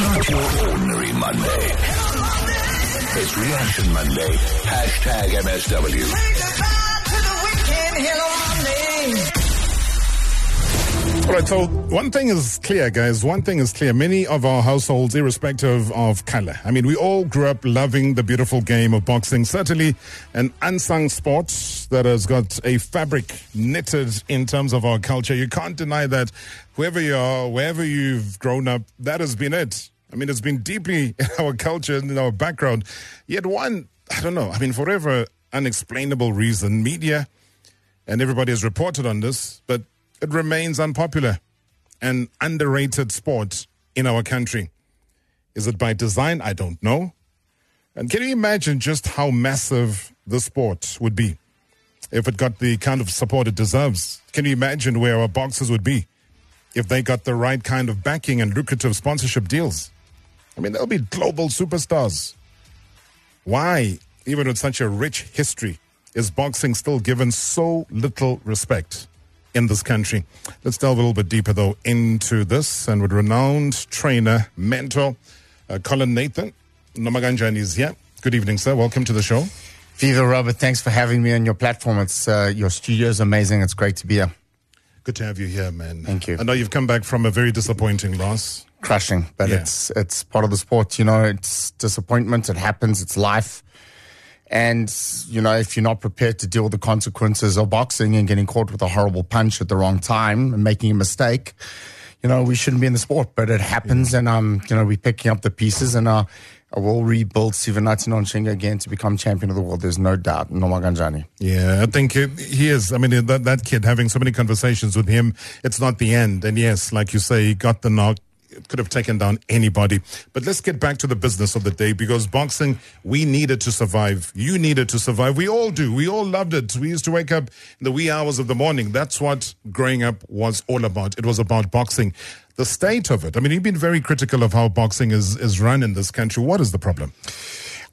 Not your ordinary Monday. It's Reaction Monday. Hashtag MSW. All right, so one thing is clear, guys. One thing is clear. Many of our households, irrespective of color, I mean, we all grew up loving the beautiful game of boxing. Certainly an unsung sport that has got a fabric knitted in terms of our culture. You can't deny that whoever you are, wherever you've grown up, that has been it. I mean, it's been deeply in our culture and in our background. Yet one, I don't know, I mean, forever unexplainable reason, media and everybody has reported on this, but it remains unpopular and underrated sport in our country. Is it by design? I don't know. And can you imagine just how massive the sport would be if it got the kind of support it deserves? Can you imagine where our boxers would be if they got the right kind of backing and lucrative sponsorship deals? I mean, they'll be global superstars. Why, even with such a rich history, is boxing still given so little respect? in this country. Let's delve a little bit deeper, though, into this. And with renowned trainer, mentor, uh, Colin Nathan Nomaganjani is here. Good evening, sir. Welcome to the show. Viva, Robert. Thanks for having me on your platform. It's uh, Your studio is amazing. It's great to be here. Good to have you here, man. Thank you. I know you've come back from a very disappointing loss. Crushing, but Yeah. it's it's part of the sport. You know, it's disappointment. It happens. It's life. And, you know, if you're not prepared to deal with the consequences of boxing and getting caught with a horrible punch at the wrong time and making a mistake, you know, we shouldn't be in the sport, but it happens. And, um, you know, we're picking up the pieces and, uh, I will rebuild Sivenathi Nontshinga again to become champion of the world. There's no doubt. Nomaganjani. Yeah, I think he is. I mean, that, that kid having so many conversations with him, it's not the end. And yes, like you say, he got the knock. It could have taken down anybody. But let's get back to the business of the day because boxing, we needed to survive. You needed to survive. We all do. We all loved it. We used to wake up in the wee hours of the morning. That's what growing up was all about. It was about boxing. The state of it. I mean, you've been very critical of how boxing is, is run in this country. What is the problem?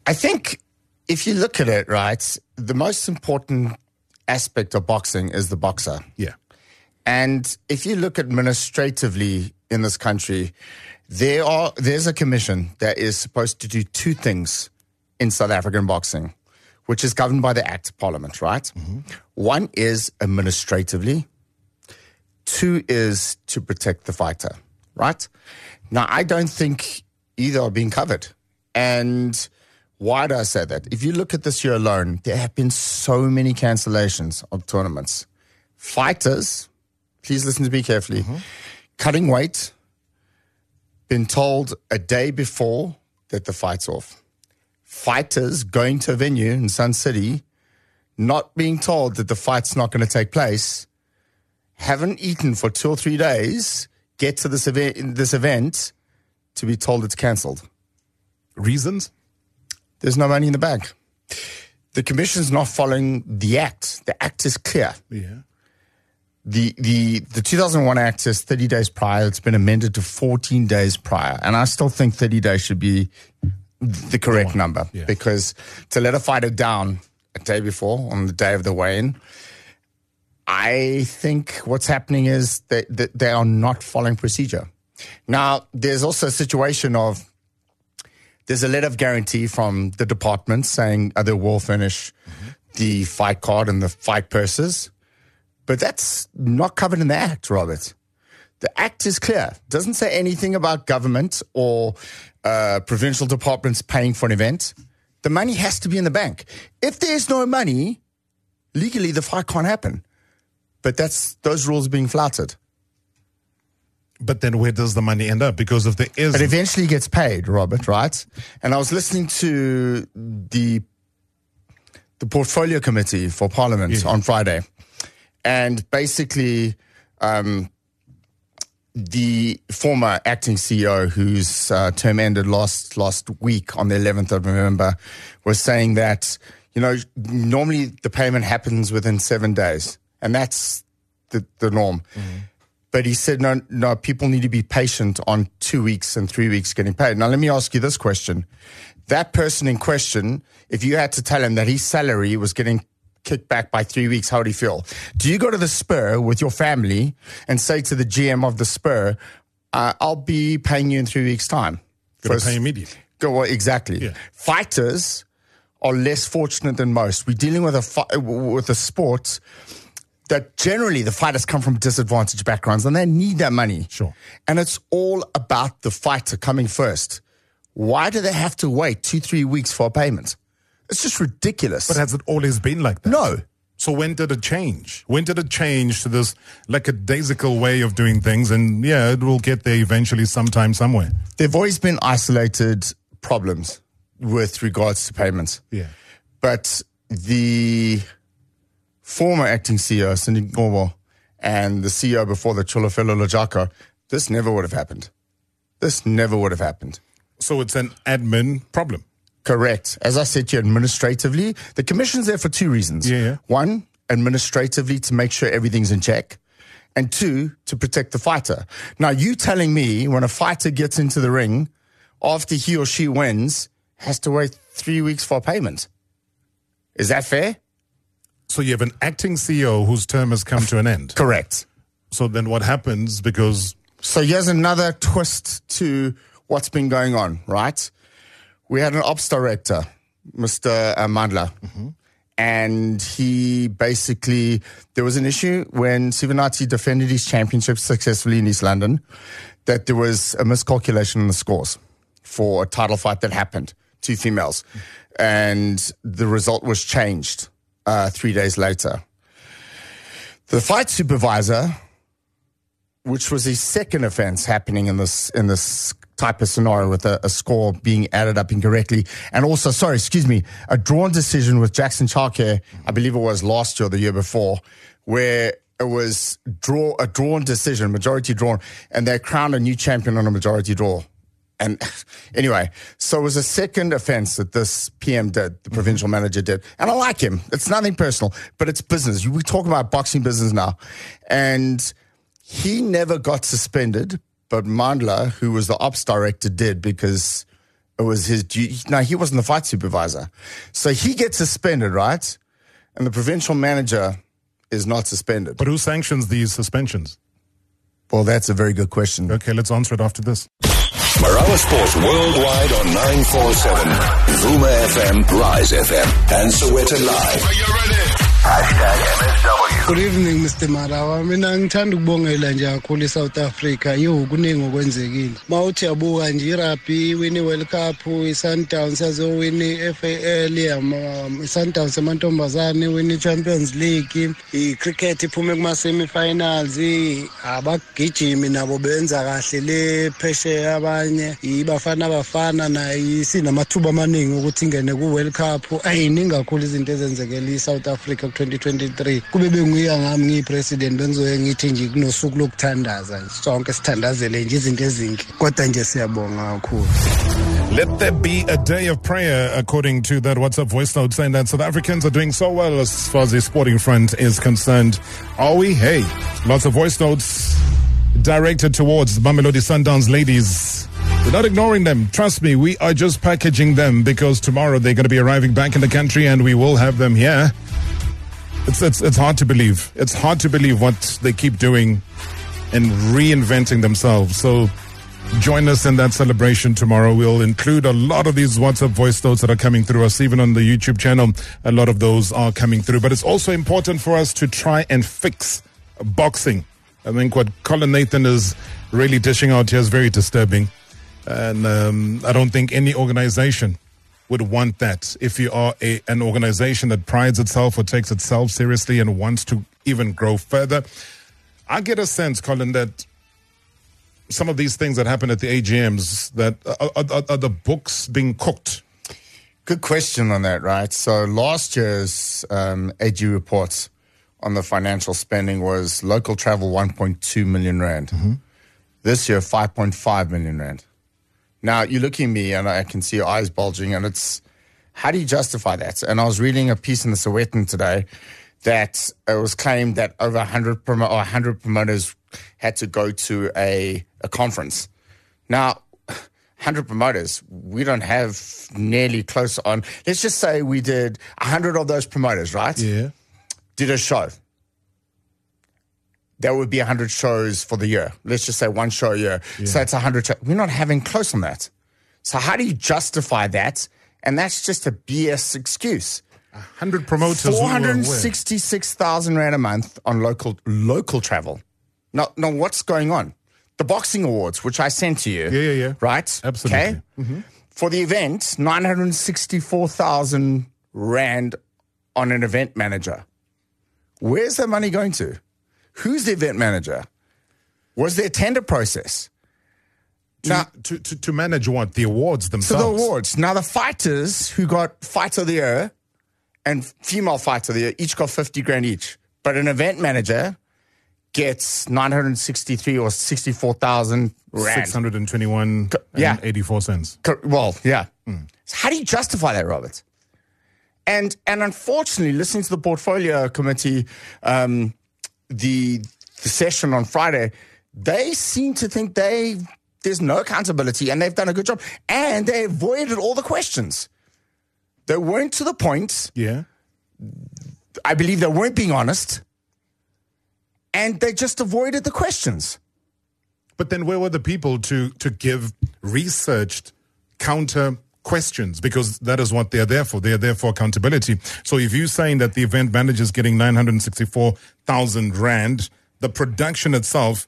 I think if you look at it, right, the most important aspect of boxing is the boxer. Yeah. And if you look administratively in this country, there are there's a commission that is supposed to do two things in South African boxing, which is governed by the Act of Parliament, right? Mm-hmm. One is administratively, two is to protect the fighter, right? Now, I don't think either are being covered. And why do I say that? If you look at this year alone, there have been so many cancellations of tournaments. Fighters, please listen to me carefully, mm-hmm. Cutting weight, been told a day before that the fight's off. Fighters going to a venue in Sun City, not being told that the fight's not going to take place, haven't eaten for two or three days, get to this event, this event to be told it's cancelled. Reasons? There's no money in the bank. The commission's not following the act. The act is clear. Yeah. The the the 2001 act says 30 days prior. It's been amended to 14 days prior, and I still think 30 days should be the correct number yeah. because to let a fighter down a day before on the day of the weigh-in, I think what's happening is that, that they are not following procedure. Now, there's also a situation of there's a letter of guarantee from the department saying uh, they will finish the fight card and the fight purses, but that's not covered in the act, Robert. The act is clear. It doesn't say anything about government or uh, provincial departments paying for an event. The money has to be in the bank. If there's no money, legally the fight can't happen. But that's those rules are being flouted. But then where does the money end up? Because if there is. It eventually gets paid, Robert, right? And I was listening to the the portfolio committee for Parliament on Friday, and basically, um, the former acting CEO, whose uh, term ended last last week on the 11th of November, was saying that you know normally the payment happens within seven days, and that's the the norm. But he said, no, no, people need to be patient on two weeks and three weeks getting paid. Now, let me ask you this question. That person in question, if you had to tell him that his salary was getting kicked back by three weeks, how do you feel? Do you go to the Spur with your family and say to the GM of the Spur, uh, I'll be paying you in three weeks' time? Got to pay immediately. Go well, exactly. Yeah. Fighters are less fortunate than most. We're dealing with a fi- with a sport that generally the fighters come from disadvantaged backgrounds and they need that money. Sure. And it's all about the fighter coming first. Why do they have to wait two, three weeks for a payment? It's just ridiculous. But has it always been like that? no. So when did it change? When did it change to this lackadaisical way of doing things? And yeah, it will get there eventually, sometime, somewhere. There've always been isolated problems with regards to payments. Yeah. But the former acting CEO, Cindy Ngobo, and the CEO before the Tsholofelo Lejaka, this never would have happened. This never would have happened. So it's an admin problem. Correct. As I said to you, administratively, the commission's there for two reasons. Yeah, yeah. One, administratively to make sure everything's in check. And two, to protect the fighter. Now, you telling me when a fighter gets into the ring, after he or she wins, has to wait three weeks for payment. Is that fair? So you have an acting CEO whose term has come to an end. Correct. So then what happens? Because So here's another twist to what's been going on, right? We had an ops director, Mr. Mandla, and he basically, there was an issue when Sivenathi defended his championship successfully in East London, that there was a miscalculation in the scores for a title fight that happened, two females. And the result was changed uh, three days later. The fight supervisor which was his second offense happening in this in this type of scenario with a, a score being added up incorrectly, and also, sorry, excuse me, a drawn decision with Jackson Chauke, I believe it was last year or the year before, where it was draw a drawn decision, majority drawn, and they crowned a new champion on a majority draw. And anyway, so it was a second offense that this PM did, the mm-hmm. provincial manager did. And I like him. It's nothing personal, but it's business. We talk about boxing business now. And he never got suspended, but Mandla, who was the ops director, did because it was his duty. No, he wasn't the fight supervisor. So he gets suspended, right? And the provincial manager is not suspended. but who sanctions these suspensions? Well, that's a very good question. Okay, let's answer it after this. Marawa Sports worldwide on 947, Vuma FM, Rise FM, and SowetanLIVE. Are you ready? Hashtag MSW. Good evening Mr Marawa. Mina ngithanda ukubongela nje kakhulu iSouth Africa. Yo kuningi okwenzekile. Mawuthi yabuka nje irugby iwini World Cup iSundowns yazowini iFAL yama iSundowns amantombazane wini Champions League icricket iphume kuma semi-finals abagijimi nabo benza kahle le phesheya abanye ibafana bafana nayo sinamathuba amaningi ukuthi ingene ku-World Cup. Ayiningi kakhulu izinto ezenzekela i-South Africa. Ku-2023 kube ngami ngiyi-president bengizoye ngithi nje kunosuku lokuthandaza sonke sithandazele nje izinto ezinhle kodwa nje siyabonga kakhulu Let there be a day of prayer, according to that WhatsApp voice note, saying that South Africans are doing so well as far as the sporting front is concerned. Are we? Hey, lots of voice notes directed towards Mamelodi Sundowns ladies. We're not ignoring them. Trust me, we are just packaging them because tomorrow they're going to be arriving back in the country and we will have them here. It's, it's, it's hard to believe. It's hard to believe what they keep doing and reinventing themselves. So join us in that celebration tomorrow. We'll include a lot of these WhatsApp voice notes that are coming through us, even on the YouTube channel. A lot of those are coming through. But it's also important for us to try and fix boxing. I think what Colin Nathan is really dishing out here is very disturbing. And um, I don't think any organization would want that. If you are a, an organization that prides itself or takes itself seriously and wants to even grow further, I get a sense, Colin, that some of these things that happen at the AGMs, that are, are, are the books being cooked? Good question on that, right? So last year's um, AG reports on the financial spending was local travel 1.2 million rand. This year, 5.5 million rand. Now you're looking at me and I can see your eyes bulging, and it's how do you justify that? And I was reading a piece in the Sowetan today that it was claimed that over 100 promo- or 100 promoters had to go to a, a conference. Now, 100 promoters, we don't have nearly close on. Let's just say we did 100 of those promoters, right? Yeah. Did a show. There would be 100 shows for the year. Let's just say one show a year. So it's 100. Show- We're not having close on that. So how do you justify that? And that's just a BS excuse. 100 promoters who were Four aware. hundred sixty-six thousand rand a month on local local travel. Now, now what's going on? The boxing awards, which I sent to you. Yeah, yeah, yeah. Right. Absolutely. Okay. Mm-hmm. For the event, nine hundred sixty-four thousand rand on an event manager. Where's the money going to? Who's the event manager? Was there a tender process? To, Now- to, to, to manage what? The awards themselves. So the awards. Now the fighters who got fight of the year and female fight of the year each got 50 grand each. But an event manager gets 963 or 64,000 rand. 621 yeah. and 84 cents. Co- Well, yeah. So how do you justify that, Robert? And and unfortunately, listening to the portfolio committee, um, the the session on Friday, they seem to think they there's no accountability and they've done a good job, and they avoided all the questions. They weren't to the point. Yeah. I believe they weren't being honest, and they just avoided the questions. But then where were the people to, to give researched counter questions? Because that is what they're there for. They're there for accountability. So if you're saying that the event manager is getting 964,000 Rand, the production itself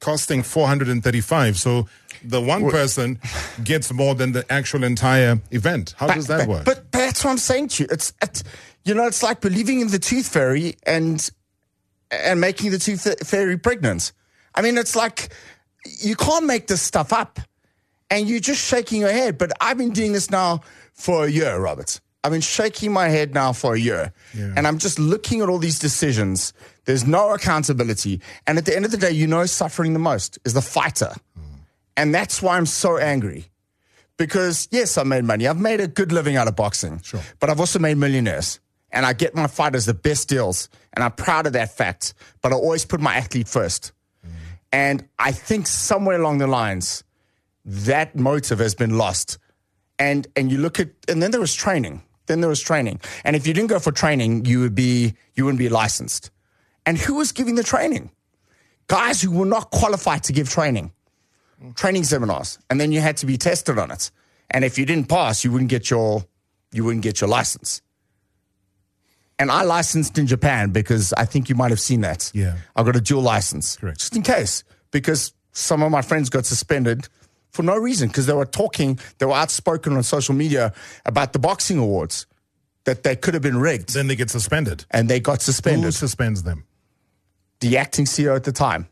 costing 435. So the one person gets more than the actual entire event. How does that but, work? But, but that's what I'm saying to you. It's, it's you know, it's like believing in the tooth fairy and and making the tooth fairy pregnant. I mean, it's like you can't make this stuff up, and you're just shaking your head. But I've been doing this now for a year, Robert. I've been shaking my head now for a year, Yeah. and I'm just looking at all these decisions. There's no accountability, and at the end of the day, you know, suffering the most is the fighter, hmm. and that's why I'm so angry because yes, I made money. I've made a good living out of boxing. Sure. But I've also made millionaires. And I get my fighters the best deals. And I'm proud of that fact. But I always put my athlete first. Hmm. And I think somewhere along the lines, that motive has been lost. And and you look at and then there was training. Then there was training. And if you didn't go for training, you would be you wouldn't be licensed. And who was giving the training? Guys who were not qualified to give training training seminars, and then you had to be tested on it. And if you didn't pass, you wouldn't get your you wouldn't get your license. And I licensed in Japan because I think you might have seen that. Yeah. I got a dual license, Correct. just in case, because some of my friends got suspended for no reason because they were talking, they were outspoken on social media about the boxing awards that they could have been rigged, then they get suspended. and they got suspended. Who suspends them? The acting CEO at the time.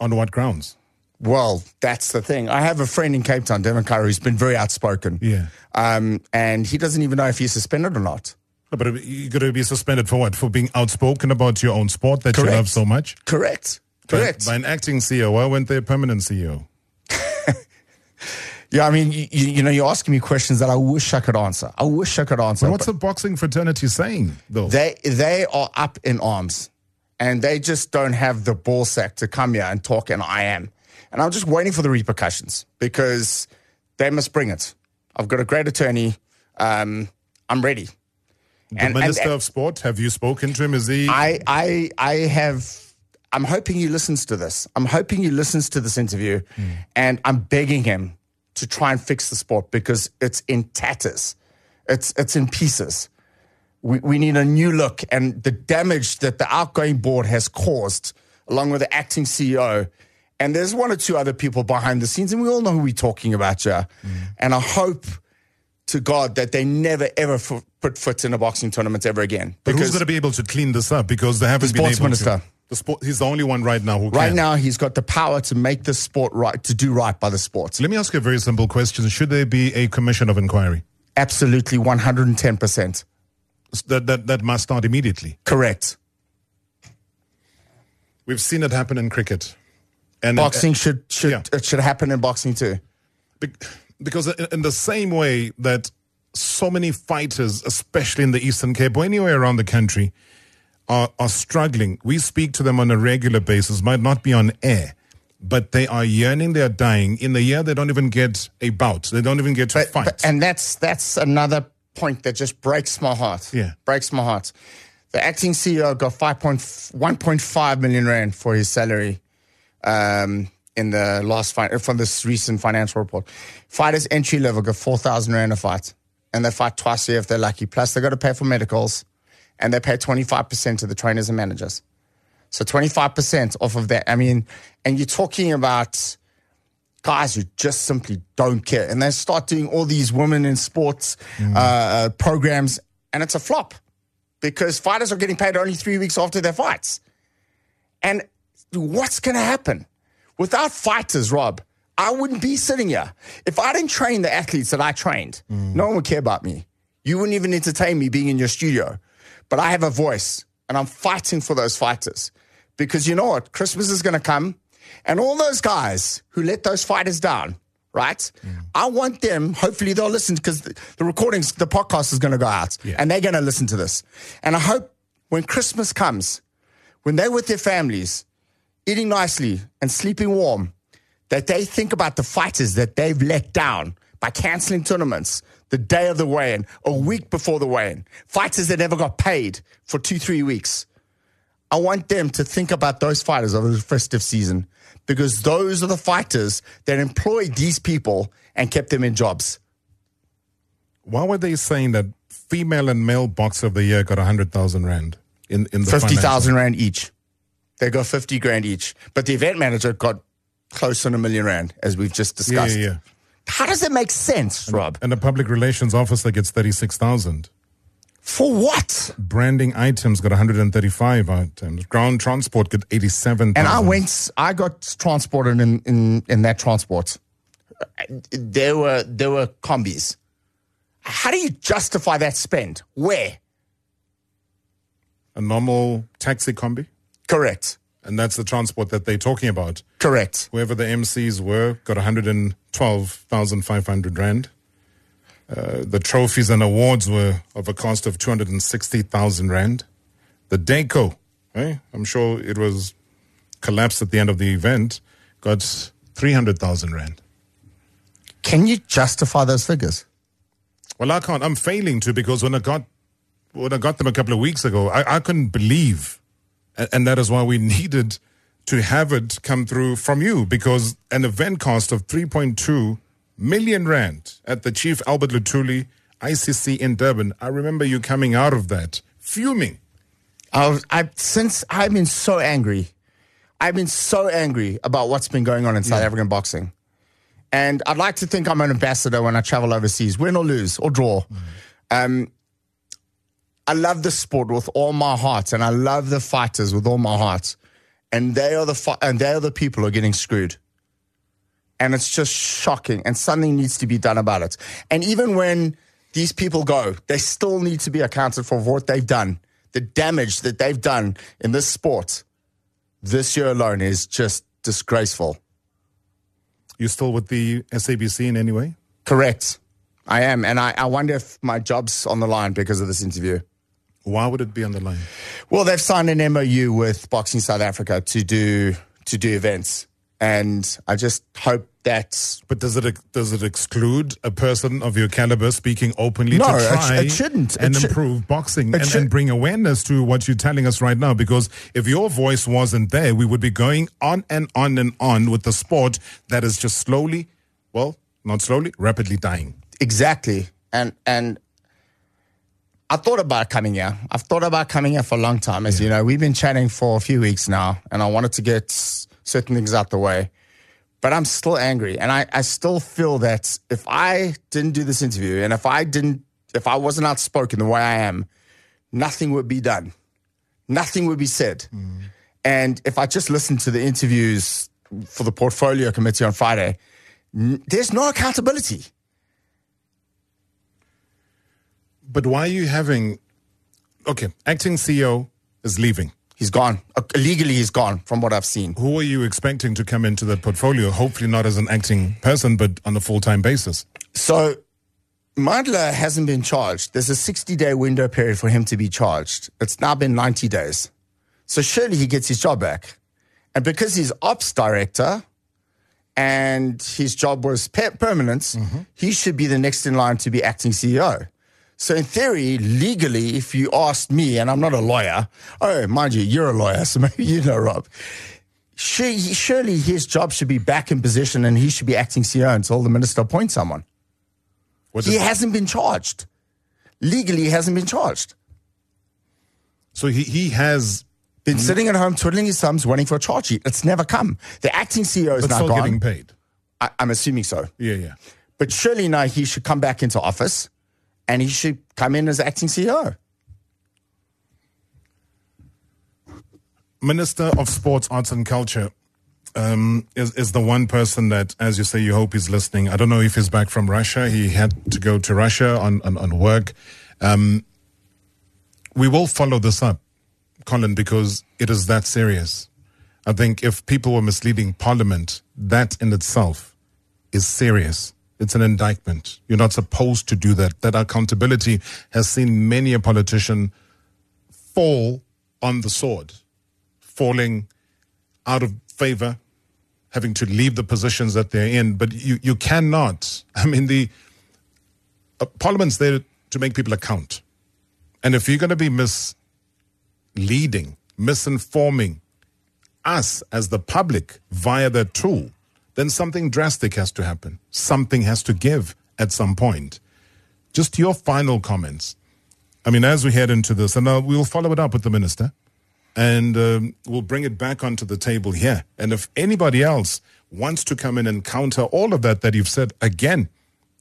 On what grounds? Well, that's the thing. I have a friend in Cape Town, Curry, who's been very outspoken. Yeah. Um, and he doesn't even know if he's suspended or not. No, But you got to be suspended for what? For being outspoken about your own sport that you love so much? Correct. Correct. By, an acting CEO. Why weren't they a permanent CEO? Yeah, I mean, you, you know, you're asking me questions that I wish I could answer. I wish I could answer. But what's but the boxing fraternity saying, though? they they are up in arms, and they just don't have the ball sack to come here and talk. And I am, and I'm just waiting for the repercussions because they must bring it. I've got a great attorney. Um, I'm ready. the and- and- Minister of Sport, have you spoken to him? Is he? I, I, I have. I'm hoping he listens to this. I'm hoping he listens to this interview, and I'm begging him to try and fix the sport because it's in tatters. It's it's in pieces. We we need a new look, and the damage that the outgoing board has caused, along with the acting CEO, and there's one or two other people behind the scenes, and we all know who we're talking about here. And I hope to God that they never ever f- put foot in a boxing tournament ever again. but who's going to be able to clean this up? Because they haven't The been able minister. to. The sport, he's the only one right now who Right can. now, he's got the power to make the sport right, to do right by the sport. Let me ask you a very simple question. Should there be a commission of inquiry? Absolutely, 110%. That, that, that must start immediately. Correct. We've seen it happen in cricket. And uh, Boxing should should yeah. it should happen in boxing too. Be- because in in the same way that so many fighters, especially in the Eastern Cape or anywhere around the country, are, are struggling, we speak to them on a regular basis, might not be on air, but they are yearning, they are dying. In the year, they don't even get a bout, they don't even get to But, fight. but- and that's that's another point that just breaks my heart. Yeah. breaks my heart. The acting CEO got five point one point five million rand for his salary. Um, in the last fi- from this recent financial report. Fighters entry level four thousand rand a fight, and they fight twice a year if they're lucky. Plus, they got to pay for medicals, and they pay twenty five percent to the trainers and managers. So twenty five percent off of that. I mean, and you're talking about guys who just simply don't care, and they start doing all these women in sports uh, uh, programs, and it's a flop because fighters are getting paid only three weeks after their fights. And what's going to happen? Without fighters, Rob, I wouldn't be sitting here. If I didn't train the athletes that I trained, no one would care about me. You wouldn't even entertain me being in your studio. But I have a voice and I'm fighting for those fighters. Because you know what? Christmas is going to come and all those guys who let those fighters down, right? Mm. I want them, hopefully they'll listen because the, the recordings, the podcast is going to go out Yeah. and they're going to listen to this. And I hope when Christmas comes, when they're with their families, eating nicely and sleeping warm, that they think about the fighters that they've let down by canceling tournaments the day of the weigh-in, a week before the weigh-in, fighters that never got paid for two, three weeks. I want them to think about those fighters over the festive season because those are the fighters that employed these people and kept them in jobs. Why were they saying that female and male boxer of the year got 100,000 Rand in, in the 50,000 rand each. They got fifty grand each, but the event manager got close on a million rand, as we've just Yeah, discussed. yeah, yeah. How does it make sense, Rob? And the public relations officer gets 36,000. For what? Branding items got 135 items. Ground transport got 87,000. And I went, I got transported in, in, in that transport. There were there were combis. How do you justify that spend? Where? a normal taxi combi. Correct. And that's the transport that they're talking about. Correct. Whoever the MCs were got 112,500 Rand. Uh, the trophies and awards were of a cost of 260,000 Rand. The Deco, eh? I'm sure it was collapsed at the end of the event, got 300,000 Rand. Can you justify those figures? Well, I can't. I'm failing to because when I got when I got them a couple of weeks ago, I, I couldn't believe, and, and that is why we needed to have it come through from you because an event cost of 3.2 million rand at the Chief Albert Luthuli ICC in Durban. I remember you coming out of that fuming. I, was, I since I've been so angry. I've been so angry about what's been going on in South African boxing. And I'd like to think I'm an ambassador when I travel overseas, win or lose or draw. Um, I love the sport with all my heart, and I love the fighters with all my heart. And they are the fi- and they are the people who are getting screwed. And it's just shocking, and something needs to be done about it. And even when these people go, they still need to be accounted for what they've done. The damage that they've done in this sport this year alone is just disgraceful. You still with the SABC in any way? Correct. I am. And I, I wonder if my job's on the line because of this interview. Why would it be on the line? Well, they've signed an MOU with Boxing South Africa to do to do events. And I just hope that But does it does it exclude a person of your caliber speaking openly No, to it sh- try it shouldn't. It and improve boxing and, should- and bring awareness to what you're telling us right now? Because if your voice wasn't there, we would be going on and on and on with the sport that is just slowly, well, not slowly, rapidly dying. Exactly. And and I thought about coming here. I've thought about coming here for a long time. As you know, we've been chatting for a few weeks now, and I wanted to get certain things out the way. But I'm still angry, and I, I still feel that if I didn't do this interview, and if I didn't, if I wasn't outspoken the way I am, nothing would be done, nothing would be said. Mm. And if I just listened to the interviews for the portfolio committee on Friday, there's no accountability. But why are you having, okay, acting CEO is leaving. He's gone. Uh, legally, he's gone from what I've seen. Who are you expecting to come into that portfolio? Hopefully not as an acting person, but on a full-time basis. So, Mandla hasn't been charged. There's a 60 day window period for him to be charged. It's now been 90 days. So, surely he gets his job back. And because he's ops director and his job was pe- permanent, he should be the next in line to be acting CEO. So, in theory, legally, if you asked me, and I'm not a lawyer, oh, mind you, you're a lawyer, so maybe you know, Rob. surely his job should be back in position and he should be acting CEO until the minister appoints someone. he hasn't been charged. Legally, he hasn't been charged. So he, he has been sitting at home twiddling his thumbs waiting for a charge sheet. It's never come. The acting CEO is but now still gone. getting paid. I, I'm assuming so. Yeah, yeah. But surely now he should come back into office and he should come in as acting CEO. Minister of Sports, Arts and Culture um, is, is the one person that, as you say, you hope he's listening. I don't know if he's back from Russia. He had to go to Russia on, on, on work. Um, we will follow this up, Colin, because it is that serious. I think if people were misleading Parliament, that in itself is serious. It's an indictment. You're not supposed to do that. That accountability has seen many a politician fall on the sword falling out of favor, having to leave the positions that they're in. But you, you cannot. I mean, the uh, Parliament's there to make people account. And if you're going to be misleading, misinforming us as the public via that tool, then something drastic has to happen. Something has to give at some point. Just your final comments. I mean, as we head into this, and uh, we'll follow it up with the minister and um, we'll bring it back onto the table here. And if anybody else wants to come in and counter all of that that you've said, again,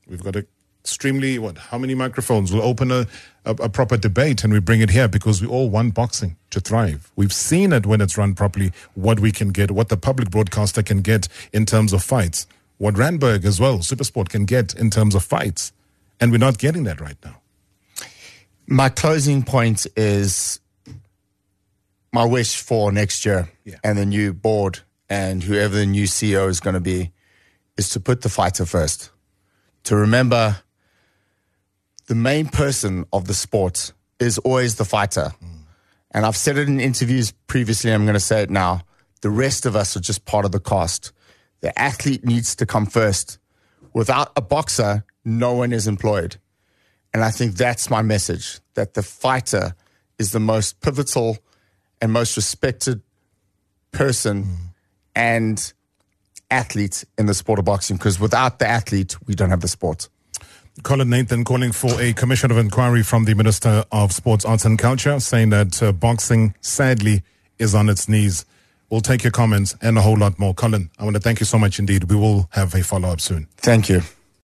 we've got a extremely what how many microphones we'll open a, a, a, proper debate and we bring it here because we all want boxing to thrive we've seen it when it's run properly what we can get what the public broadcaster can get in terms of fights what Randburg as well supersport can get in terms of fights and we're not getting that right now my closing point is my wish for next year yeah. and the new board and whoever the new CEO is going to be is to put the fighter first. To remember the main person of the sport is always the fighter. Mm. And I've said it in interviews previously, I'm going to say it now. The rest of us are just part of the cast. The athlete needs to come first. Without a boxer, no one is employed. And I think that's my message that the fighter is the most pivotal and most respected person mm. and athlete in the sport of boxing because without the athlete, we don't have the sport. Colin Nathan calling for a commission of inquiry from the Minister of Sports, Arts and Culture, saying that uh, boxing sadly is on its knees. We'll take your comments and a whole lot more. Colin, I want to thank you so much indeed. We will have a follow up soon. Thank you.